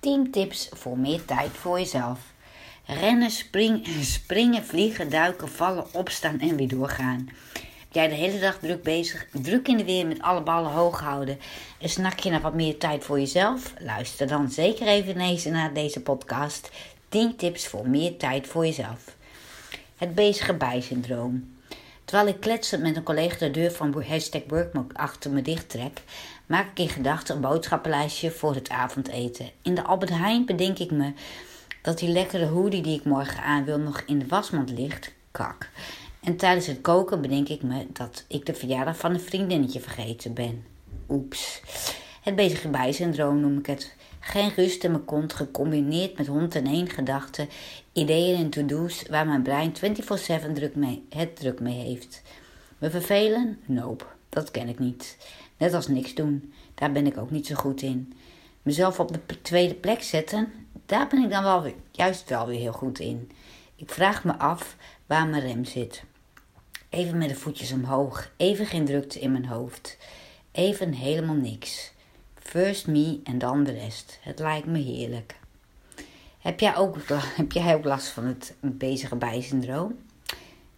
10 tips voor meer tijd voor jezelf. Rennen, springen, springen, vliegen, duiken, vallen, opstaan en weer doorgaan. Ben jij de hele dag druk bezig, druk in de weer met alle ballen hoog houden en snak je naar wat meer tijd voor jezelf? Luister dan zeker even naar deze podcast. 10 tips voor meer tijd voor jezelf. Het bezige bij-syndroom. Terwijl ik kletsend met een collega de deur van hashtag Workmok achter me dicht trek, maak ik in gedachten een boodschappenlijstje voor het avondeten. In de Albert Heijn bedenk ik me dat die lekkere hoodie die ik morgen aan wil nog in de wasmand ligt. Kak. En tijdens het koken bedenk ik me dat ik de verjaardag van een vriendinnetje vergeten ben. Oeps. Het bezige bij-syndroom noem ik het. Geen rust in mijn kont, gecombineerd met hond en één gedachten, ideeën en to-do's waar mijn brein 24-7 druk mee, het druk mee heeft. Me vervelen? Nope, dat ken ik niet. Net als niks doen, daar ben ik ook niet zo goed in. Mezelf op de tweede plek zetten, daar ben ik dan wel weer, juist wel weer heel goed in. Ik vraag me af waar mijn rem zit. Even met de voetjes omhoog, even geen drukte in mijn hoofd. Even helemaal niks. First me en dan de rest. Het lijkt me heerlijk. Heb jij ook, heb jij ook last van het bezige bij-syndroom?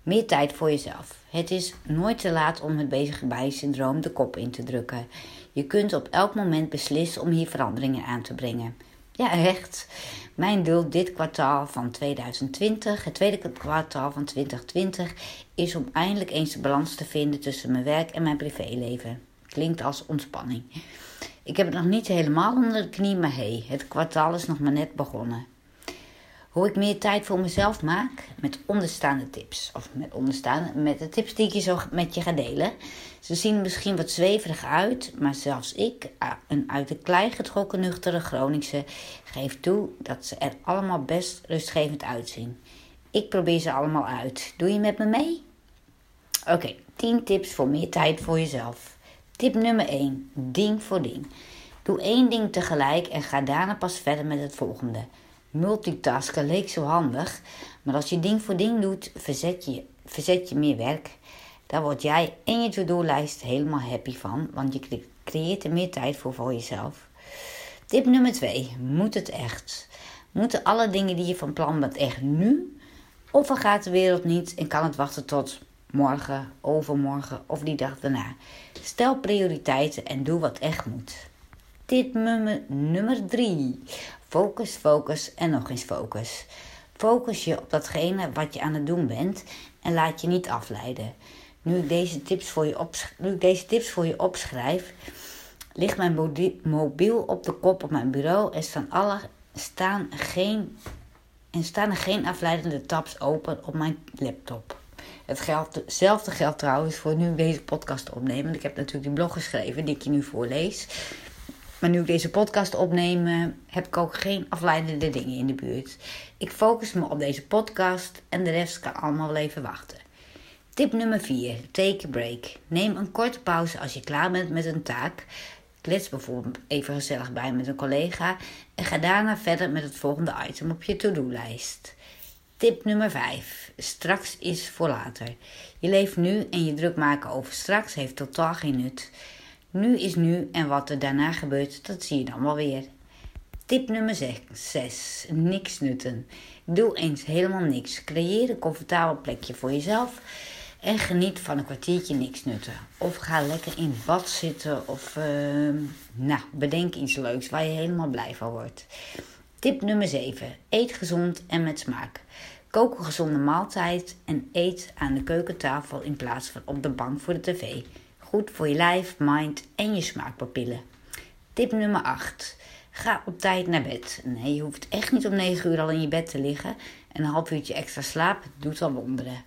Meer tijd voor jezelf. Het is nooit te laat om het bezige bij-syndroom de kop in te drukken. Je kunt op elk moment beslissen om hier veranderingen aan te brengen. Ja, echt. Mijn doel dit kwartaal van 2020, het tweede kwartaal van 2020, is om eindelijk eens de balans te vinden tussen mijn werk en mijn privéleven. Klinkt als ontspanning. Ik heb het nog niet helemaal onder de knie, maar hey, het kwartaal is nog maar net begonnen. Hoe ik meer tijd voor mezelf maak met onderstaande tips. Of met onderstaande, met de tips die ik je zo met je ga delen. Ze zien misschien wat zweverig uit, maar zelfs ik, een uit de klei getrokken nuchtere Groningse, geef toe dat ze er allemaal best rustgevend uitzien. Ik probeer ze allemaal uit. Doe je met me mee? Oké, 10 tips voor meer tijd voor jezelf. Tip nummer 1. Ding voor ding. Doe één ding tegelijk en ga daarna pas verder met het volgende. Multitasken leek zo handig, maar als je ding voor ding doet, verzet je, verzet je meer werk. Daar word jij en je to-do-lijst helemaal happy van, want je creëert er meer tijd voor voor jezelf. Tip nummer 2. Moet het echt? Moeten alle dingen die je van plan bent echt nu? Of gaat de wereld niet en kan het wachten tot morgen, overmorgen of die dag daarna? Stel prioriteiten en doe wat echt moet. Tip nummer 3. Focus, focus en nog eens focus. Focus je op datgene wat je aan het doen bent en laat je niet afleiden. Nu ik deze tips voor je, nu deze tips voor je opschrijf, ligt mijn mobiel op de kop op mijn bureau en staan, alle, staan, geen, en staan er geen afleidende tabs open op mijn laptop. Hetzelfde geldt trouwens voor nu deze podcast opnemen. Ik heb natuurlijk die blog geschreven die ik je nu voorlees. Maar nu ik deze podcast opneem, eh, heb ik ook geen afleidende dingen in de buurt. Ik focus me op deze podcast en de rest kan allemaal wel even wachten. Tip nummer 4. Take a break. Neem een korte pauze als je klaar bent met een taak. Klets bijvoorbeeld even gezellig bij met een collega en ga daarna verder met het volgende item op je to-do-lijst. Tip nummer 5. Straks is voor later. Je leeft nu en je druk maken over straks heeft totaal geen nut. Nu is nu en wat er daarna gebeurt, dat zie je dan wel weer. Tip nummer 6. Niks nutten. Doe eens helemaal niks. Creëer een comfortabel plekje voor jezelf en geniet van een kwartiertje niks nutten. Of ga lekker in bad zitten of uh, nou, bedenk iets leuks waar je helemaal blij van wordt. Tip nummer 7. Eet gezond en met smaak. Kook een gezonde maaltijd en eet aan de keukentafel in plaats van op de bank voor de tv. Goed voor je lijf, mind en je smaakpapillen. Tip nummer 8. Ga op tijd naar bed. Nee, je hoeft echt niet om 9 uur al in je bed te liggen. En een half uurtje extra slaap doet al wonderen.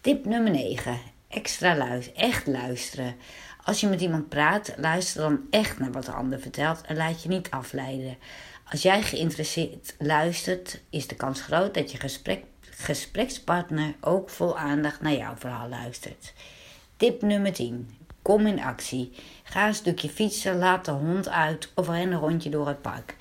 Tip nummer 9. Extra luisteren. Echt luisteren. Als je met iemand praat, luister dan echt naar wat de ander vertelt en laat je niet afleiden. Als jij geïnteresseerd luistert, is de kans groot dat je gesprek, gesprekspartner ook vol aandacht naar jouw verhaal luistert. Tip nummer 10. Kom in actie. Ga een stukje fietsen, laat de hond uit of ren een rondje door het park.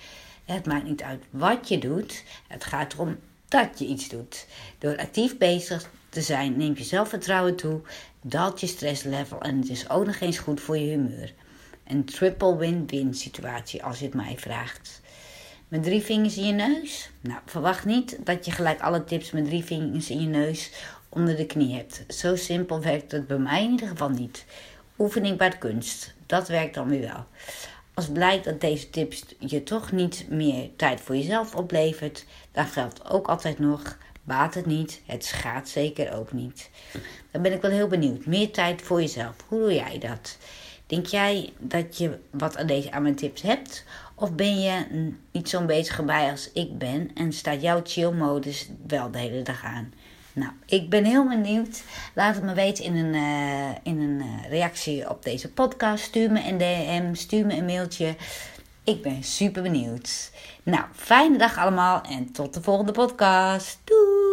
Het maakt niet uit wat je doet, het gaat erom dat je iets doet. Door actief bezig te zijn neemt je zelfvertrouwen toe, daalt je stresslevel en het is ook nog eens goed voor je humeur. Een triple win-win situatie als je het mij vraagt. Met drie vingers in je neus? Nou, verwacht niet dat je gelijk alle tips met drie vingers in je neus onder de knie hebt. Zo simpel werkt het bij mij in ieder geval niet. Oefening bij de kunst, dat werkt dan weer wel. Als blijkt dat deze tips je toch niet meer tijd voor jezelf oplevert, dan geldt ook altijd nog: baat het niet, het schaadt zeker ook niet. Dan ben ik wel heel benieuwd. Meer tijd voor jezelf. Hoe doe jij dat? Denk jij dat je wat aan deze aan mijn tips hebt? Of ben je niet zo'n bezige bij als ik ben en staat jouw chill-modus wel de hele dag aan? Nou, ik ben heel benieuwd. Laat het me weten in een, uh, in een uh, reactie op deze podcast. Stuur me een DM, stuur me een mailtje. Ik ben super benieuwd. Nou, fijne dag allemaal en tot de volgende podcast. Doei!